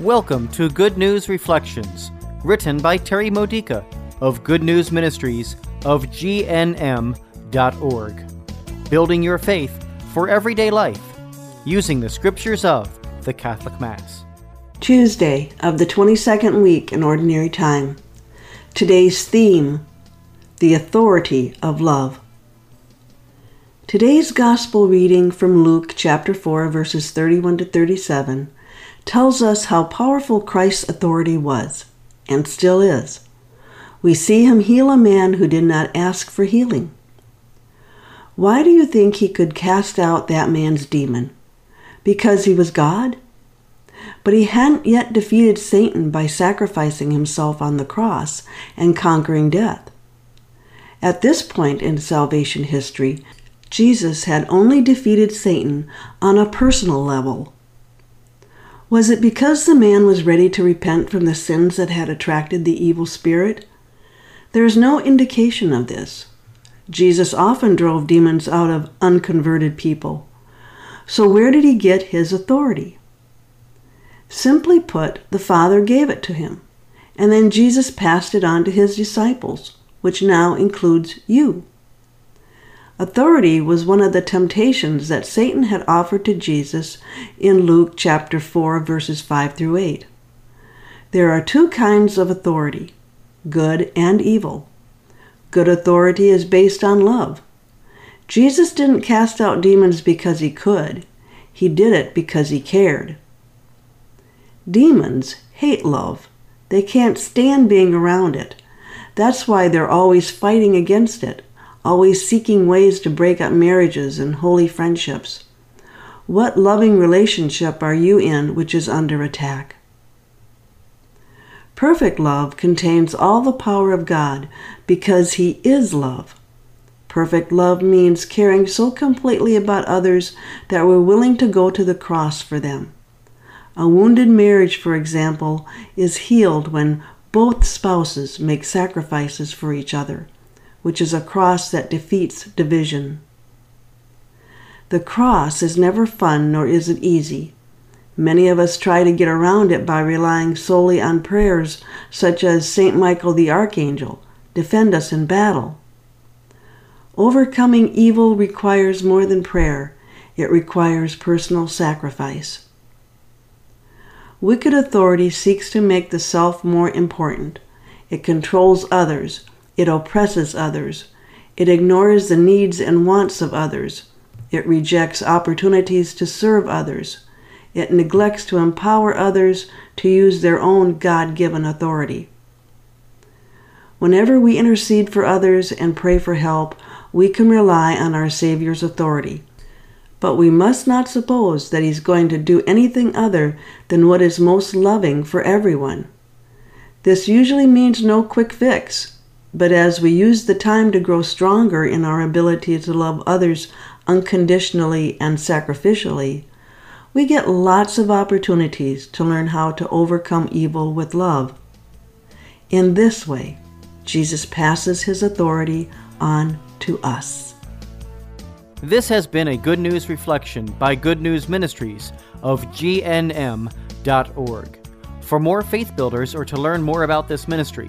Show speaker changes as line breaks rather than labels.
Welcome to Good News Reflections, written by Terry Modica of Good News Ministries of GNM.org. Building your faith for everyday life using the scriptures of the Catholic Mass.
Tuesday of the 22nd week in Ordinary Time. Today's theme The Authority of Love. Today's Gospel reading from Luke chapter 4, verses 31 to 37, tells us how powerful Christ's authority was, and still is. We see him heal a man who did not ask for healing. Why do you think he could cast out that man's demon? Because he was God? But he hadn't yet defeated Satan by sacrificing himself on the cross and conquering death. At this point in salvation history, Jesus had only defeated Satan on a personal level. Was it because the man was ready to repent from the sins that had attracted the evil spirit? There is no indication of this. Jesus often drove demons out of unconverted people. So, where did he get his authority? Simply put, the Father gave it to him, and then Jesus passed it on to his disciples, which now includes you. Authority was one of the temptations that Satan had offered to Jesus in Luke chapter 4, verses 5 through 8. There are two kinds of authority good and evil. Good authority is based on love. Jesus didn't cast out demons because he could, he did it because he cared. Demons hate love. They can't stand being around it. That's why they're always fighting against it always seeking ways to break up marriages and holy friendships. What loving relationship are you in which is under attack? Perfect love contains all the power of God because He is love. Perfect love means caring so completely about others that we're willing to go to the cross for them. A wounded marriage, for example, is healed when both spouses make sacrifices for each other which is a cross that defeats division. The cross is never fun nor is it easy. Many of us try to get around it by relying solely on prayers such as St. Michael the Archangel, defend us in battle. Overcoming evil requires more than prayer, it requires personal sacrifice. Wicked authority seeks to make the self more important. It controls others, it oppresses others. It ignores the needs and wants of others. It rejects opportunities to serve others. It neglects to empower others to use their own God given authority. Whenever we intercede for others and pray for help, we can rely on our Savior's authority. But we must not suppose that He's going to do anything other than what is most loving for everyone. This usually means no quick fix. But as we use the time to grow stronger in our ability to love others unconditionally and sacrificially, we get lots of opportunities to learn how to overcome evil with love. In this way, Jesus passes his authority on to us.
This has been a Good News Reflection by Good News Ministries of GNM.org. For more faith builders or to learn more about this ministry,